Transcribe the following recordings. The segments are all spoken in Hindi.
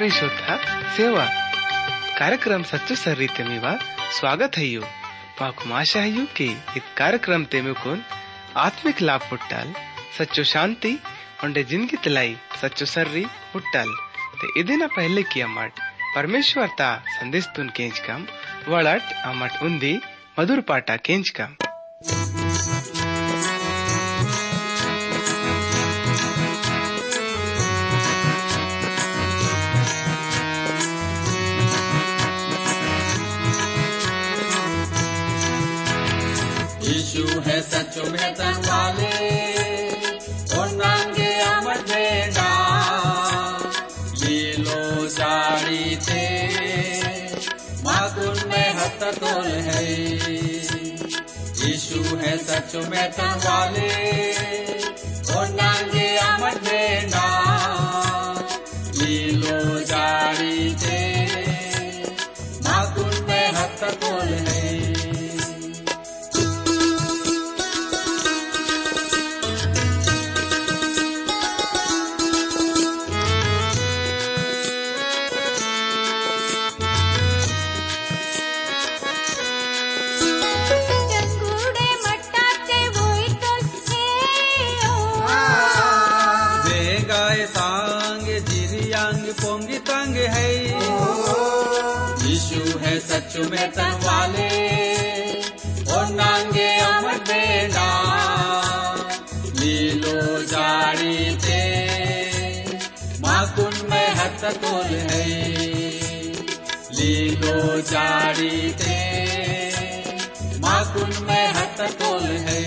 प्रिय श्रोता सेवा। कार्यक्रम सच्चो सर्रीते मीवा स्वागत है यू। पाकुम आशा है यू कि इत कार्यक्रम ते मुकुन आत्मिक लाभ पुट्टाल, सच्चो शांति, उंडे ज़िंदगी तलाई, सच्चो सर्री पुट्टाल। ते इदिना पहले की अमट परमेश्वर ता संदेश तुन केंच कम वड़ट अमट उंदी मधुर पाटा केंच कम। यीशु है सच में तन वाले और नांगे अमर बेड़ा ये लो साड़ी थे माकुन में हत तोल है। यीशु है सच में तन वाले और नांगे अमर बेड़ा ये लो साड़ी थे माकुन में हत तोल लीलो जाड़ी थे माकुन में हत तोल है। लीलो जाड़ी थे माकुन में हत तोल है।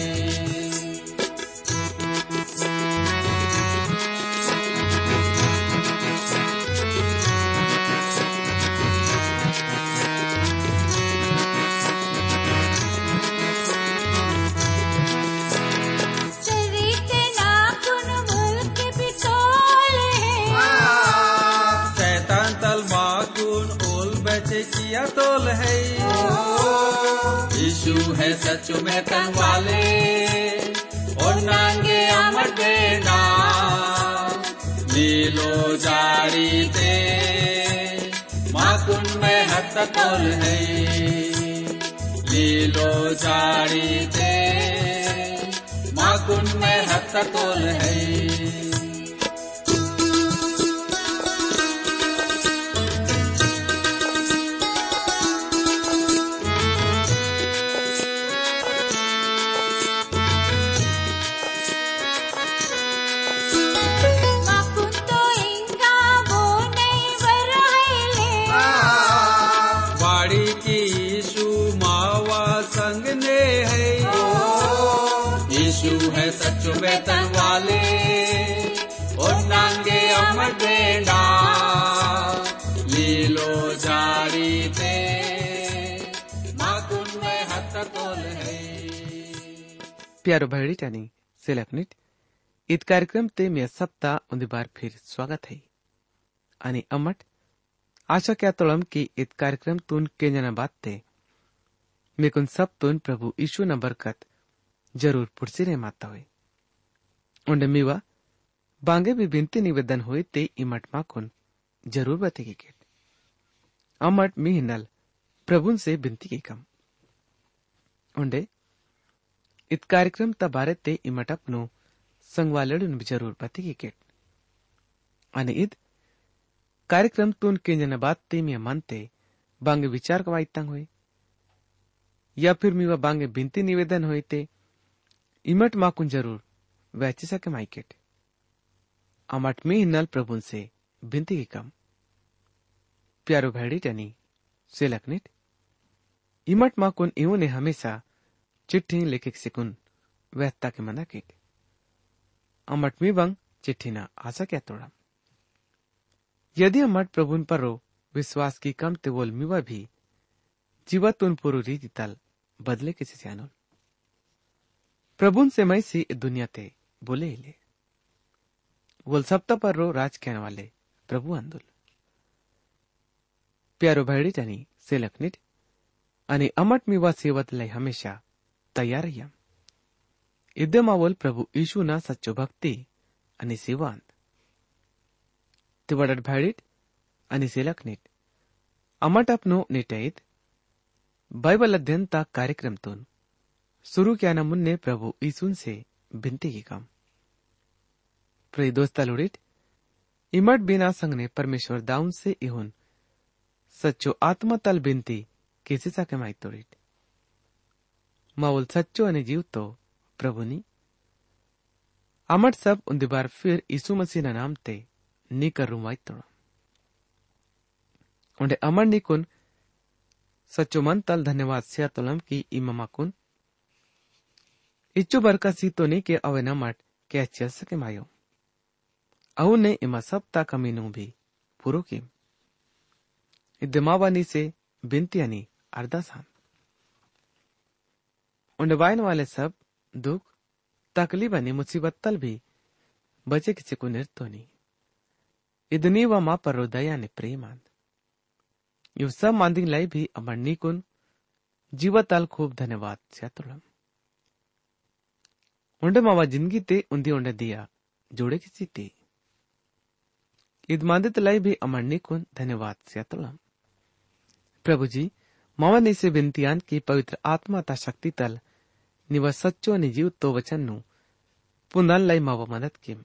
सच तन वाले और नांगे अमर देना। लीलो जारी ते माकुन में हथ तोल है। लीलो जारी ते माकुन में हथ तोल है। प्यारो भैडी टानी सिलेक्निट इत कार्यक्रम ते मी सप्ताह उंदी बार फिर स्वागत है। आणि अमट, आशा क्या तोळम की इत कार्यक्रम तून केंजना बात ते। मेकुन सब तून प्रभु यीशु न बरकत ज़रूर पुढसी रे माता हुई उंडे मीवा, बांगे भी बिनती निवेदन हुई ते इमट माकुन ज़रूर बतेगी केट। अमट मी हिनल प्रभुन से बिनती की कम। उंडे इत कार्यक्रम तबारे ते इमट अपनो संगवालडून ज़रूर बतेगी केट। आणि id कार्यक्रम तून केंजन बात ते मी मानते बांगे विचार कवाईतांग होई। या फिर मीवा बांगे बिनती निवेदन होई ते इमट माकुन ज़रूर वैचे सके माइकेट अमट मी हिन्नल प्रभुन से बिनती की कम। प्यारो भैडी टनी से लखनिट इमट माकुन इवो ने हमेशा चिट्ठी लिखे सिकुन वहता के मना किट अमट मी बंग, चिट्ठी ना आशा क्या तोड़ा? यदि अमट प्रभुन पर, विश्वास की कम ते वोल मिवा भी जीवतुन पुरु रीति तल बदले किसी से प्रभुन से मैं सी दुनिया ते बोले हिले वोल सप्ता पर रो राज कहने वाले, प्रभु अंदुल प्यारो भैडी टनी से लखनिट आणि अमट मिवा सेवत लय हमेशा तयार यम इद्यमावल प्रभु ઈશુના સચ્ચો ભક્તિ અને સેવાંત તે વડટ ભાડીટ आणि सेलक नीट अमट आपनो नेटईत बाइबल अध्ययनता कार्यक्रमतून सुरू केल्यानं मुन्ने प्रभू यीशून से बिनती की काम प्रिय दोस्ता लोडीट इमट बिना संघने परमेश्वर दाऊन से इहुन सच्चो आत्मा तल बिनती कैसे साके माहित तोडीट माउल सच्चो आणि जीवतो प्रभुनी अमट सब उन बार फिर यीशु मसीह ना नाम ते नी करूँ माहित तोड़ो उंडे अमर निकुन सच्चो मन तल धन्यवाद सिया तोलम की इमामा कुन। इच्चो बरका सी तो नहीं के अवे नमट के अच्छे सके मायो। अहु ने इमा सब ता कमीनू भी पूरो की। इदमावानी से बिनती अनि अरदासान। उंडवाइन वाले सब दुख, तकलीफ़ ने मुसीबत तल भी बचे किसी को निर्तोनी इदनी व मा पर हृदयाने प्रेमान। यु सब मांदिंग लाई भी अमरनी कुन जीवताल खूब धन्यवाद, स्यातुलम। उंडे मावा ज़िंदगी ते उन्दी उंडे दिया, जोड़े किसी ते। इद मांदित लाई भी अमर निकुन, धन्यवाद, स्यातुलम। प्रभु जी मावा से विनतियान की पवित्र आत्मा ता शक्ति तल निव सच्चो नि जीव तो वचन नु पुनल लाई मावा किम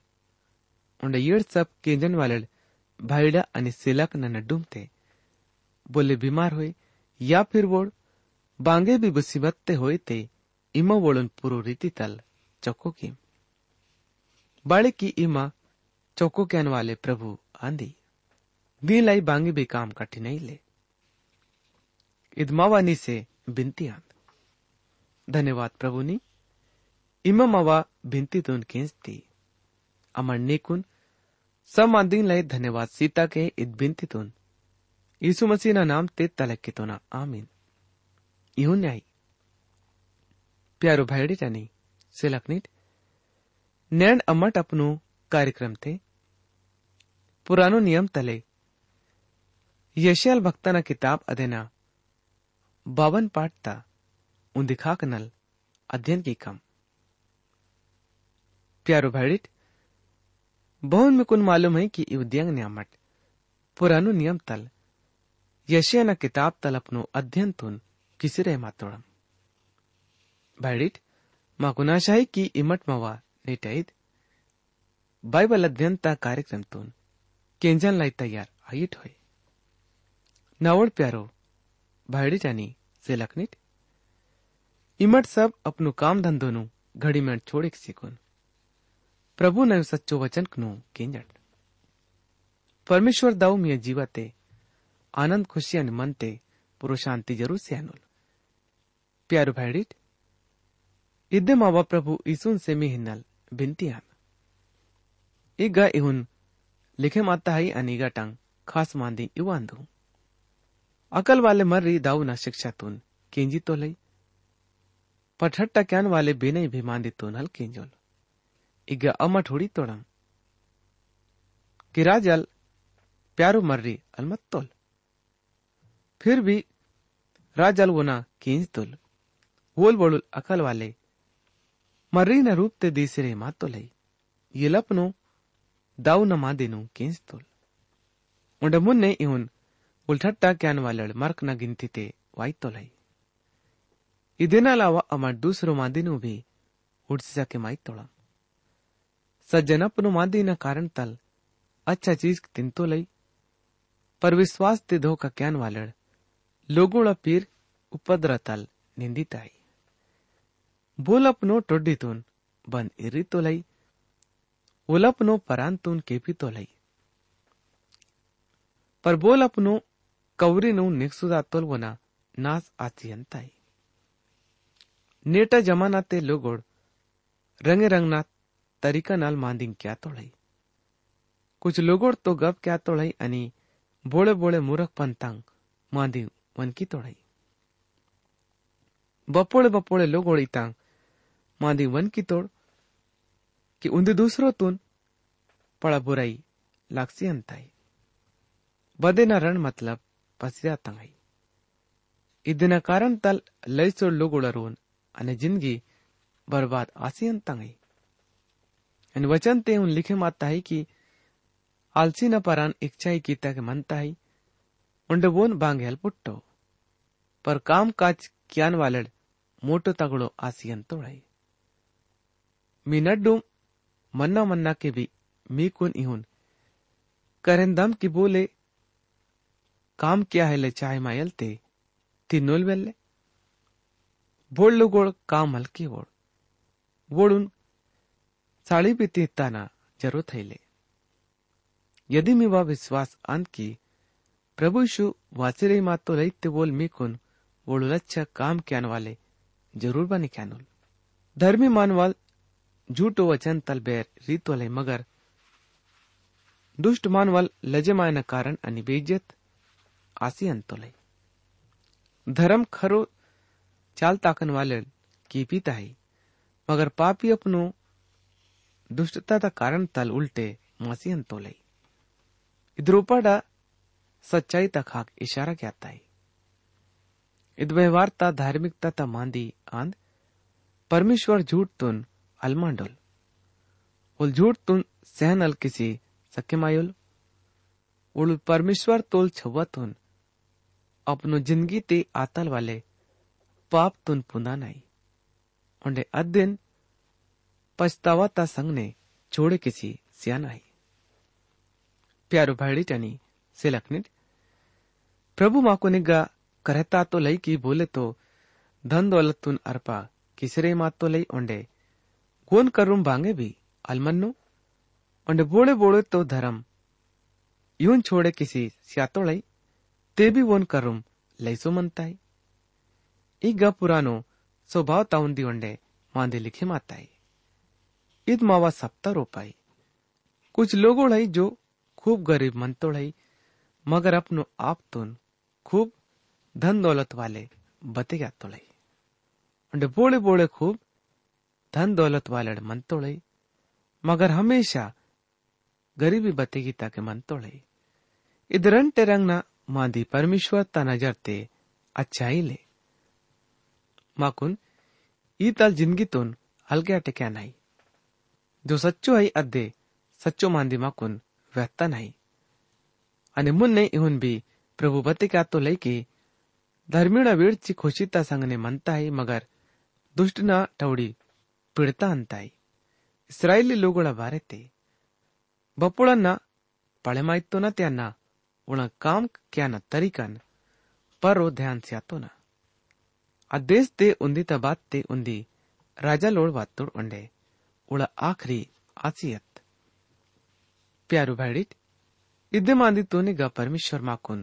न बोले बीमार हुए या फिर वोड़ बांगे भी मुसीबत ते होए ते इमा वोड़न पुरो रीति तल चौको की बाड़े की इमा चौको कहन वाले प्रभु आंधी दी लाई बांगे भी काम कठिनाई ले इदमावानी से बिनती आंद धन्यवाद प्रभु नी। इममावा बिनती तो तुन केंसती अमर निकुन समादिन लय धन्यवाद सीता के इत बिनती तो तुन यीशु मसीह ना नाम ते तलक के तोना आमीन। यूँ न्याय। प्यारो भाईड़े जानी सिलकनीट नैन अमट अपनो कार्यक्रम थे। पुरानो नियम तले। यशियाल भक्ता ना किताब अधेना। बावन पाठ ता उन्दिखाक नल, अध्ययन की कम। प्यारो भाड़ित बहुन में कुन मालूम है कि युद्धियंग नियामट, पुरानो नियम तल, यशिया न किताब तल अपनो अध्ययन तुन किसी रहे मातोड़म। भाड़ित माकुनाशाही की इमट मवा नेटाइद बाइबल अध्ययन ता कार्यक्रम तुन, केंजन लाई तैयार आईट होए नावड़ प्यारो भाड़ित यानी से लखनिट। इमट सब अपनु काम धंधो नु घड़ी में छोड़े सीखुन प्रभु ने सच्चो वचन कनु केंजन परमेश्वर दाऊ मिया जीवाते, आनंद खुशी आणि मनते पुरो शांति ज़रूर से अनुल प्यारो भाईडिट इद्दे मावा प्रभु ईसुन से मी हिन्नल बिनती आन। इगा इहुन लिखे माता हाई अनिगा टांग खास मांदी इवांदू अकल वाले मर्री दाऊ ना शिक्षा तुन, केंजी तो लई। पठट्टा क्यान वाले बिने भी मांदी तुन, हल केंजोल। इगा अमा ठोड़ी तोड़म किराजल प्यारो मर्री अलमत तोल। फिर भी राजल वोना कींजतुल वोल बोलुल अकल वाले मर्री न रूप ते दीसरे ये लपनो दाऊ न मादिनु कींजतुल उंड मुन्ने इहुन उल्टा कैन वाल मरक न गिनती ते वाई तो लाई इदे अलावा अमर दूसरो मादी नु भी ಅಮ ದೂಸರು माई तोड़ा सज्जन ಮಾಯ್ತೊಳ. मादी न कारण तल अच्छा चीज़ तिंतो लई पर विश्वास ते धो धोखा क्यान वालड़ लोगोड़ा पीर उपद्र तल निंदित आई बोल अपनो टोडी तुन बन इरी तो लई उलपनो परान तुन केपी तो लई पर बोल अपनो निक्सुदातोल वना नास आचियंताई। नेटा जमानाते लोगोड रंगे रंगना तरीका नाल मांदिंग क्या तोड़ई कुछ लोगोड तो गप क्या तोड़ई अनि बोळे बोळे मूरख पंतांग मांदिंग वनकी तोड़ई बपोळे बपोळे लोगोड इतांग मांदिंग वनकी तोड़ कि उंदे दूसरो तुन पड़ा बुराई लागसी अंताई बदे न रण मतलब पसीदा तंगई इदिन कारण तल लैसो લઈસોડ अने ज़िंदगी बर्बाद आसियन तंगई इन वचन ते उन लिखे माता है कि आलसी न परान इच्छाई कीता के मनता है उंडबोन बांगेल पुट्टो पर काम काज क्यान वालड मोटो तगड़ो आसियन तोड़ाई मिनडुम मन्ना मन्ना के भी मी कुन इहुन करेंदम की बोले काम क्या है ले चाहे मायल ते ತಿನ್ನೋಲ್ ಬೆಲ್ಲೆ ಬೋಳ್ಳುಗೋಳ್ ಕಾಮ್ ಹಲ್ಕಿ ಓಳ್ ಓಳುನ್ साड़ी भी तीताना जरो थैले यदि मी वा विश्वास आन की प्रभु यीशु वाचिरे मातो लैत्य बोल मी कुन ओळुलच्छ काम क्यान वाले जरूर बनी क्यानुल धर्मी मानवाल झूठो वचन तल बेर रीत वाले मगर दुष्ट मानवाल लजमायन कारण आणि बेइज्जत आसी अंतोलय धर्म खरो चाल ताकन वाले की पीता है। मगर पापी अपनो दुष्टता का कारण तल उल्टे मासी अंतोलय इद्रोपाಡ सच्चाई तक हाक इशारा कहता है। इद व्यवहारता, धार्मिकता ता मांदी आंद, परमेश्वर झूठ तुन अलमांडोल। उल झूठ तुन सहन अल किसी सक्यमायुल उल परमेश्वर तोल छवतुन अपनो ज़िंदगी ते आतल वाले पाप तुन पुंदा नहीं उंडे अद्दिन पछतावाता संग ने छोड़े किसी सियाना ही प्यारो भाड़ी टनी से लखनिट प्रभु माँ को निगा करता तो लई की बोले तो धन दौलत तुन अर्पा किसरे मात तो लई ओंडे गोन करूम बांगे भी अलमन्नु। ओंडे बोले बोले तो धर्म, यूँ छोड़े किसी सियातो लई ते भी તેબી વોન लैसो લઈસો ई ग पुरानो स्वभाव ताउन दी ઓંડે मांदे लिखे माताई। ईद मावा सप्ता रोपाई। कुछ लोगो लाई जो खूब गरीब मन तो लाई, मगर अपनो आप तुन खूब धन दौलत वाले बते गया तो लाई बोले बोले खूब धन दौलत वाले मन तो लाई, मगर हमेशा गरीबी बतेगी ताके मन तो लाई इधर इधरन टेरंगना मादी परमेश्वर ता नजरते अच्छाई ले माकुन ಈ ತಲ್ ಜಿಂದಗಿತೂನ್ ಹಲ್ಗೆ ಅಟಕ್ಯಾ नाही जो सच्चो आई अद्दे सच्चो मांदी माकुन व्यक्ता नाही आणि मुन्ने इहुन भी प्रभु बतिका तो लैकी धर्मीण वेळची खुशीता सांगणे म्हणताय मगर दुष्टना टवडी पिडता अंताय इस्रायली लोगोळा बारेते बपुळांना पळे माहितो ना त्यांना उण काम क्याना तरीकन परो ध्यान स्यातो ना ಅದೇಸ್ ತೆ ಉಂದಿತ ಬಾತ್ ತೆ ಉಂದಿ ರಾಜಾ ಲೋಡ್ ವಾತ್ತೋಡ್ ಉಂಡೆ ಉಳ ಆಖರಿ ಆಸಿಯತ್ प्यारू भाडीत इद्दे मांदी तोने गा परमेश्वर माकून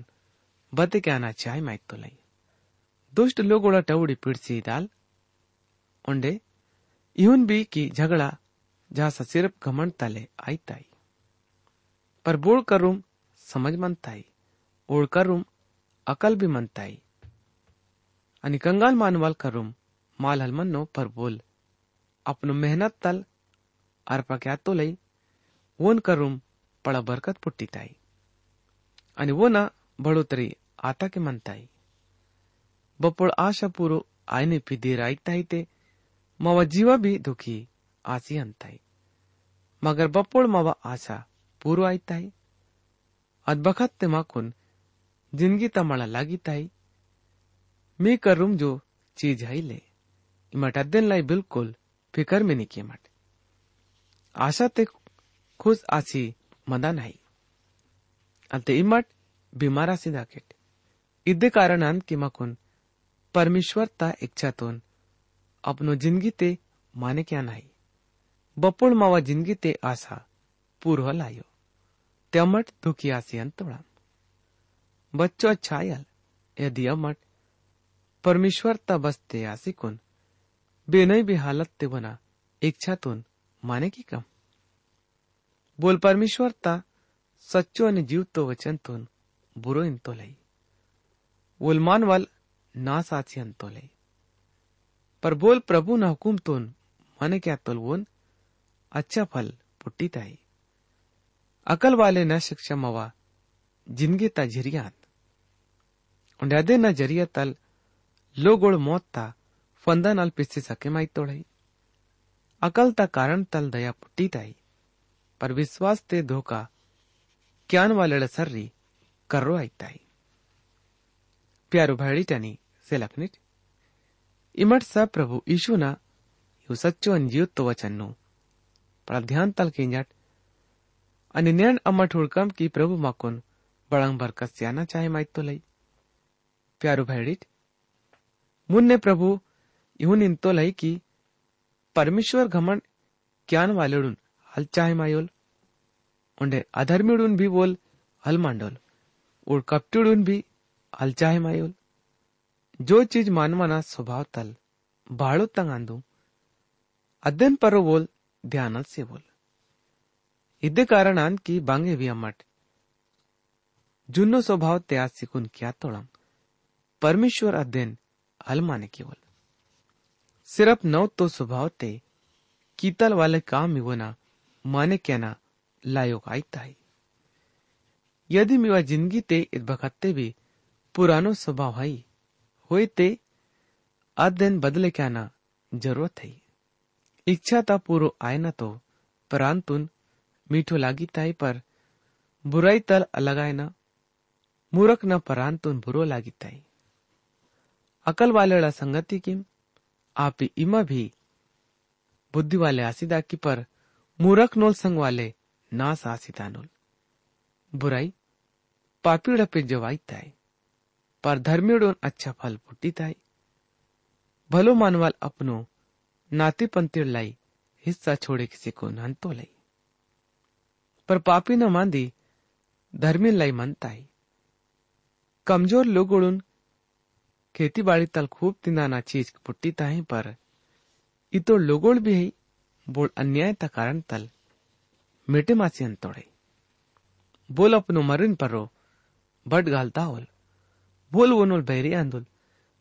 बते के आना चाय माइक तो लई दुष्ट लोग उड़ा टवड़ी पिड़सी दाल उंडे यून भी की झगड़ा जहां सा सिर्फ घमंड तले आई ताई पर बोल करूम समझ मनताई ओढ़ करूम अकल भी मनताई। आणि कंगाल मानवाल करूम माल पर बोल, अपनो मेहनत तल अर्पा क्या तो लई, वोन करूम पड़ा बरकत पुट्टीताई। आणि वो ना बढोतरी आता के म्हणताई बपोळ आशा पुरो आयने पिदीर ऐकताई ते, मावा जीवा भी दुखी आसी अंताई मगर बपोळ मावा आशा पूरो ऐताई अदबखत ते माकुन ज़िंदगी तमळा लागिताई मी करूम जो चीज़ है ले। इमट अद्दन लाई बिल्कुल फिकर में नहीं मट। आशा ते खुश आसी मदा नहीं। अते इमट बीमारा सी दाकेट इद्दे कारणान की मकुन परमेश्वर ता इच्छातून अपनो ज़िंदगी ते माने क्या नहीं। बपोळ मावा ज़िंदगी ते आशा पूर्व लायो। ते अमट दुखी आसी अंतोड़ा बच्चो आयल यदि अमट परमेश्वर ता बसते आसिकून बेनई भी हालत ते बना इच्छातून माने की कम? बोल परमेश्वर ता सच्चो आणि जीवतो वचनतून बुरो इंतो लई। बोल मानवाल ना साची अंतो लई। पर बोल प्रभु न हुकुम तून, माने क्या तोलवून? अच्छा फल पुट्टीत आहे ಅಕಲ್ವಾಲೆನ ಶಿಕ್ಷಮವ ಜಿನ್ಗಿತ मौत ಉಂಡೆ फंदा नाल पिछे सके माई ಪಿಸ್ತಿ अकल ता कारण तल दया ದಯಾ ताई पर विश्वास ते धोखा क्यान वाले सर्री करो आई ताई प्यारो भाड़ी टनी, से लखनिट, इमट सा प्रभु ईशु ना, यु सच्चो अंजीव तो वचन्नो पर ध्यान तल के जट અને अमर ठुड़कम की प्रभु પ્રભુ बड़ंग बरकत ભરકસ જાના ચાહે માઇત તો લઈ प्यारो मुन्न ने प्रभु इहुन तो लई की परमेश्वर घमंड ज्ञान वालेडून हल चाहे मायोल। उंडे अधर्मीडून भी बोल हल मांडोल। और कपटीडून भी हल चाहे मायोल। जो चीज़ मानवाना स्वभाव तल भाड़ो तंग आंदू अध्ययन पर बोल ध्यान से बोल। बांगे भी अम्मट। जुन्नो स्वभाव त्याग सिकून क्या तोड़म। परमेश्वर अध्ययन हल माने केवल सिर्फ़ नौ तो स्वभाव ते कीतल वाले काम इवना माने क्या ना लायोग आयता है। यदि मेवा ज़िंदगी ते इत बखत्ते भी पुरानो स्वभाव है होय ते अध्ययन बदले क्या ना ज़रूरत है। इच्छा ता पूरो आय ना तो परांतुन मीठो लागी ताई, पर बुराई तल अलगाय ना। मूरख न परांतुन बुरो लागी ताई। अकल वाले संगति किम? आप इमा भी बुद्धि वाले आसिदा की पर मूरख नोल संग वाले नास आसिदा नोल। बुराई पापीड़ पे जवाई ताई, पर धर्मीडोन अच्छा फल पुट्टी ताई। भलो मानवाल अपनो नाती पंतिर लाई, हिस्सा छोड़े किसी को नंतो लाई। पर पापी न मांदी, धर्मी लाई मनताई। कमज़ोर लोगोड़ून खेती बाड़ी तल खूब तिंदाना चीज़ पुट्टी ताही, पर इतो लोगोड़ भी है बोल अन्याय ता कारण तल मेटे मासी अंतोड़े बोल अपनो मरिन परो, बट गालता होल। बोल वोनोल बैरी आंदोल,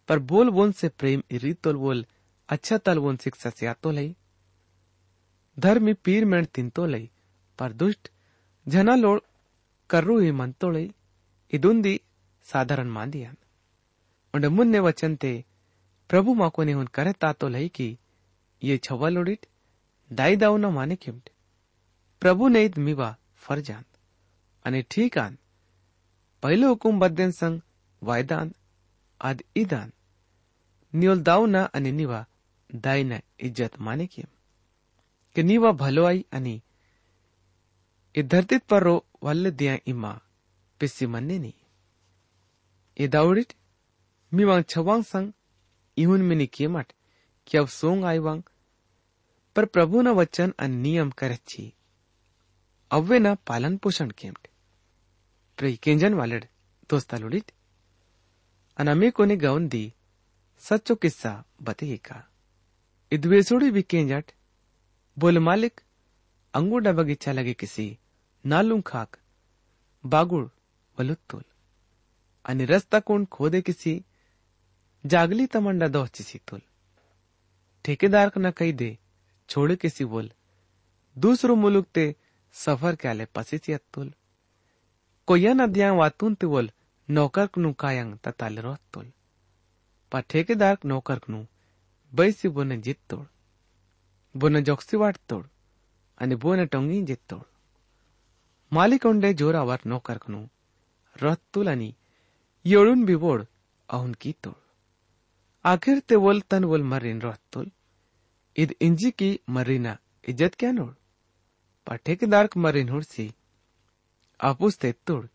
पर बोल बोन से प्रेम इरी तोल बोल अच्छा तल वोन शिक्षा से आतो लई। धर्मी पीर मेण तिंतो लई, पर दुष्ट ಜನಲೋಳ್ ಕರ್ರು ಈ ಮಂತೊಳಿ ಇದುಂದಿ ಸಾಧಾರಣ ಮಾಂದಿಯಾನ್ ಒಂಡ ಮುನ್ನೆ ವಚನ್ತೆ ಪ್ರಭು ಮಾಕೋನೆ ಹುನ್ ಕರೆ ತಾತೋ ಲೈಕಿ ये छवा लोडिट दाई दाऊ न माने किमट प्रभु ने इत मिवा फरजान अने ठीक आन पहले हुकुम बद्देन संग वायदान आद इदान नियोल दाऊ ना अने निवा दाई ना इज़्ज़त माने किम कि निवा भलो आई अने ये धरती पर रो वल्ल ಇದ್ದರ್ದಿತ್ ಪರ್ರೋ ವಲ್ಲದಿಯ ಇಮ್ಮ ಪಿಸ್ಸಿ ಮನ್ನೆನಿ ಇದಾವುಡಿಟ್ ಮಿವಾಂಗ್ ಛವಾಂಗ್ ಸಂಗ್ ಇಹುನ್ ಮಿನಿ ಕೇಮಟ್ ಕ್ಯವ್ ಸೋಂಗ್ ಆಯ್ವಾಂಗ್ पर प्रभु न वचन अन नियम करे छी अव्वे न पालन पोषण केमट। प्रिय केंजन वालड, दोस्ता लुडित अनामे को ने गवन दी, सच्चो किस्सा बताइए का इद्वेसुड़ी विकेंजट बोल मालिक अंगूडा बगीचा लगे किसी। नालू खाक, बागुड़, वलुत्तुल। आणि रस्ता कोण खोदे किसी, जागली तमंडा दोहची सीतुल ठेकेदार न कही दे, छोड़े किसी बोल। दूसरो मुलुक ते सफ़र क्याले पसीची अत्तुल कोया नदिया वातून ते बोल, नौकर कनु कायंग तताले रोत्तुल पा ठेकेदार नौकर कनु बैसी बोने जित तोड। बोने जोक्सी वाट तोड आणि बोने टोंगी जित तोड। नौकर कनु रत्तुल आणि येळून बिवोड अहुन की तोड. आखिर ते बोल तन बोल मरीन रत्तुल इद इंजी की मरीना इज़्ज़त क्या नोड? पा ठेकेदार मरीन हुडसी. आपूस ते तोड.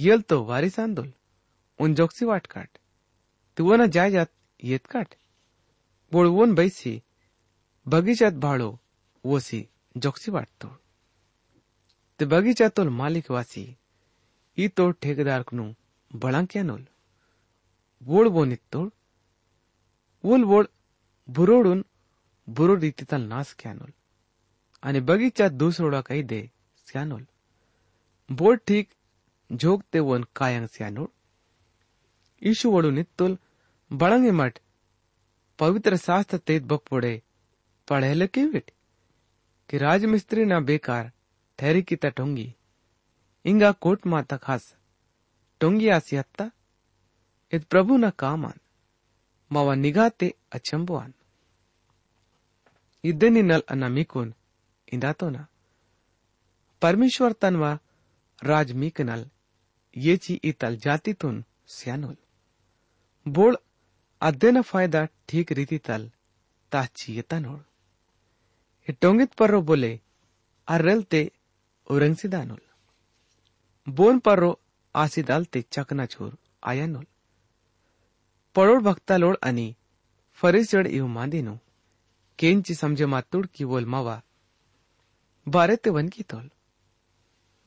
येल तो वारिस आंदोल. उन जोक्सी वाट काट. तुवना जाय जात येत काट. बोळवून बैसी. बगीचात भाळो, वसी जोक्सी वाटतो ते તે બગીચા તોલ માલિક વાસી ઈ તો ઠેકેદારકનું ಬಳಂಕ್ಯಾನೋಲ್ ಓಳ್ಬೋನಿತ್ತೋಳ್ ಓಲ್ ಓಳ್ ಬುರೋಡುನ್ ಬುರೋಡ್ ಇತ್ತಿತಲ್ ನಾಸ್ ಕ್ಯಾನೋಲ್ અને બગીચા દૂસરોડા કહી દે સ્યાનોલ બોલ ઠીક જોગ તે વોન કાયંગ સ્યાનોળ ઈશુ વડું નિત્તોલ બળંગે મઠ પવિત્ર શાસ્ત્ર તેજ બપોડે પડેલે કેવેટ કે રાજમિસ્ત્રીના બેકાર ठहरी की टोंगी। इंगा कोट माता खास। टोंगी आसी इत प्रभु ना कामान। मावा निगाते अचंबुआन इद्दे निनल अना मिकुन इंदातो ना। परमेश्वर तनवा राज मीकनल। येची इतल जातीतून स्यानोल। बोळ अध्ययन फ़ायदा ठीक रीतीतल ताची येतानोळ हे टोंगीत पर्रो बोले अर्रल ते बोन पर्रो आसिदाल ते चकनाचूर आयानोल। पळोड भक्तालोळ आणि फरीसड इव मांदिनो, केंची समजे मातुड की वोल मावा बारे ते वनकी तोल।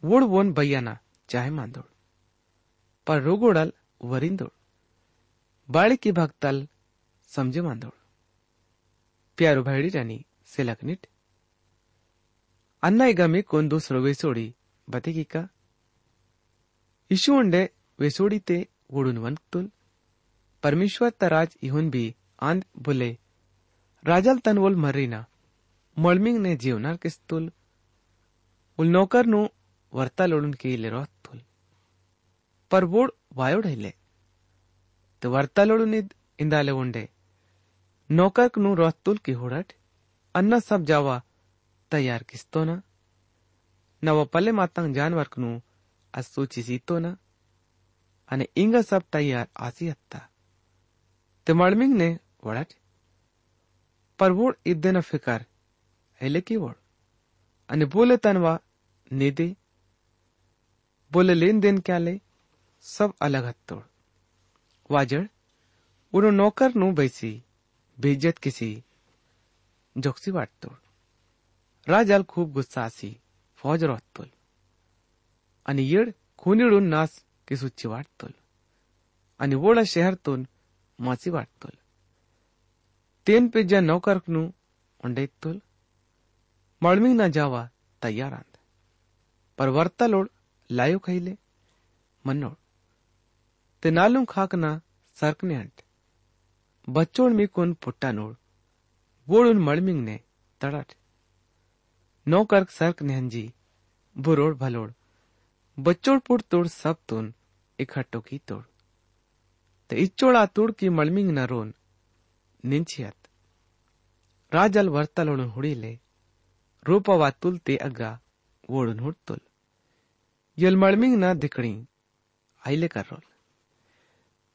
वोड वोन बय्याना चाहे मांदोड, पर रोगोडल वरिंदोड। बाळकी भक्ताल समजे मांदोड। प्यारो भाईडी रानी सेलकनीट ಅನ್ನ ಈಗ ಕೊಂದು ವೇಸೋಡಿ ಬತೆಗಿಕ ಇಶು ಉಂಡೆ ವೇಸೋಡಿತೆ ಓಡುನ್ ವಂತುಲ್ परमेश्वर ता राज इहुन भी आंद बोले राजल तनवोल मर्रीना मळमिंग ने जीवनार किस्तुल उल नौकर नु वर्ता लोडून केले रोहतुल पर वोड वायोड hele तो वर्ता लोडून इंदाले उंडे नौकर नु रोहतुल की हुडट अन्न सब जावा ತಯಾರ್ ಕಿಸ್ತೋನ ನವ ಪಲ್ಲೆ ಮಾತಂಗ್ ಜಾನ್ವರ್ಕನು ಅಸ್ ಸೂಚಿಸಿತೋನ અને ઇંગ સબ તૈયાર આસી હતા તે મળમિંગને વળટ પરવોળ ઇદ્દેન ફિકર એટલે કીવોળ અને બોલે તનવા નિદે બોલે લેન દેન ક્યાં લે સબ અલગ હત્તોડ વાજળ ઉનો નોકર નું ભૈસી બેજત કિસી જોક્સી વાટતોડ राजाल खूब गुस्सासी फौज रोहतोल आणि येड खुनिडून नास की सुच्ची वाटतोल आणि वोळा शहरतून माची वाटतोल तेन पिज्जा नौकरकनु उंडैतोल। मळमिंग ना जावा तयारांत पर वर्तलोड लायो खैले मन्नोड ते नालुं खाकना सरकने अंट बच्चोड मीकून पुट्टानोड वोळून मळमिंगने तडाट नौ कर्क सर्क निहंजी भुरोड़ भलोड़, बच्चोड़ पुड़ तोड़ सब तुन, इकट्ठो की तोड़। तो इच्चोड़ा तुड़ की मलमिंग न रोन, निंचियत। राजल वर्तल उण रूप रूपवा तुल ते अग्गा, वोड़न हुड़ तुल। यल मलमिंग न दिकड़ी आईले कर रोल।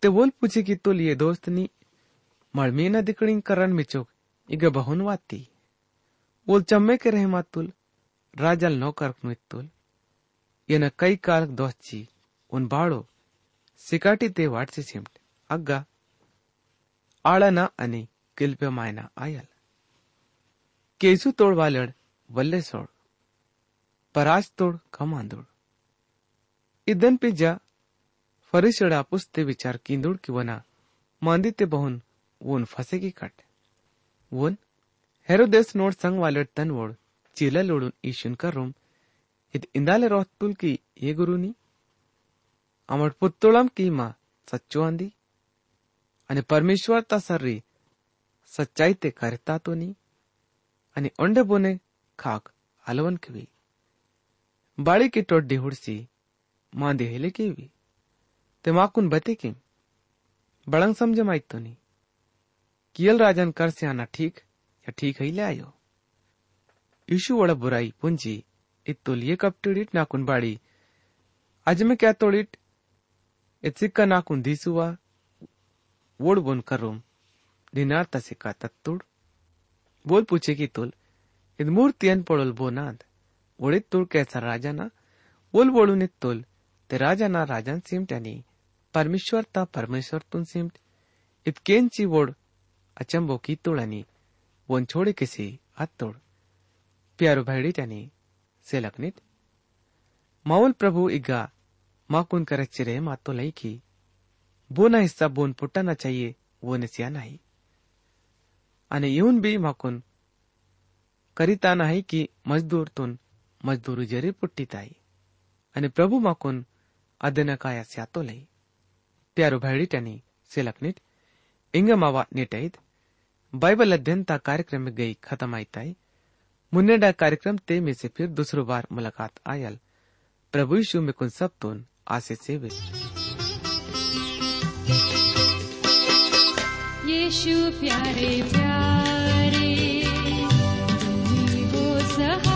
ते बोल पूछे कि तुल ये दोस्त नी मलमिंग न दिकड़ी करण मिचोक इग बहुन वाती। बोल, चम्मे के रहे मातुल राजल नौकर नुतुल ये न कई काल दोस्ची उन बाड़ो, सिकाटी ते वाटसे सिमट अग्गा आळना आणि किल्प्य मायना आयल। केसू तोड वालड, वल्ले सोड। पराज तोड कमांदोड इदन पिज्जा फरिशडा पुस्ते विचार किंदोड किंवा मांदी ते बहुन, वोन फसे की कट। वोन हेरोदेस नोड संग वालड तनवोड चिला लोडून ईशुन करूम इत इंदाले रोहतुल की ये गुरुनी। अमर पुत्तोळम की मा सच्चो आंदी। आणि परमेश्वर ता सर्री सच्चाई ते करता तो नी आणि ओंडे बोने खाक हलवन किवी। बाळी की टोड्डी हुडसी मांदे हेले केवी। ते माकून बते की बळंग समझे माहित तो नी आना ठीक या ठीक है, ले आयो। यीशु वड़ा बुराई पुंजी इत्तुल ये कपटिड़ीट नाकुन बाड़ी। आज में क्या तोड़ीट? इत सिक्का नाकुन दीसुआ वोड़ बोन करूम दिनार तसिका तत्तुड़ बोल पूछे की तुल, इद मूर्तियन पड़ोल बोनाद वड़ित तुड़ कैसा राजा ना? बोल बोलून इत तुल, ते राजा ना राजान सिमट आणि परमेश्वर ता परमेश्वर तुन सिमट। इतकेंची वोड? अचंबो की तुळ छोडे किसी अत्तोड प्यारो भाईडी त्यानी सेलकनीत माउल प्रभु इग्गा माकुन करच्चिरे मातो लई की बोना हिस्सा बोन पुट्टाना चाहिए, वो नसिया नाही। आणि येऊन बी माकून करीता नाही की मजदूरतून मजदूर जरी पुट्टीत आई आणि प्रभू माकून अदन काय स्यातो लई। प्यारो भाईडी त्यानी सेलकनीट इंग मावा नेटाईत। बाइबल अध्ययन ता कार्यक्रम में गई, खत्म आई ताई। मुन्नेडा कार्यक्रम ते में से फिर दूसरो बार मुलाकात आयल। प्रभु यीशु में कुन सब तोन आसे से विश यीशु प्यारे प्यारे वो हो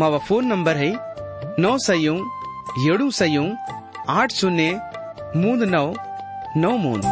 मावा फोन नंबर है नौ सयू ಏಳು ಸಯೂ ಆಟ್ ಶೂನ್ಯ ಮೂಂದ್ ನೌ ನೌ ಮೂಂದ್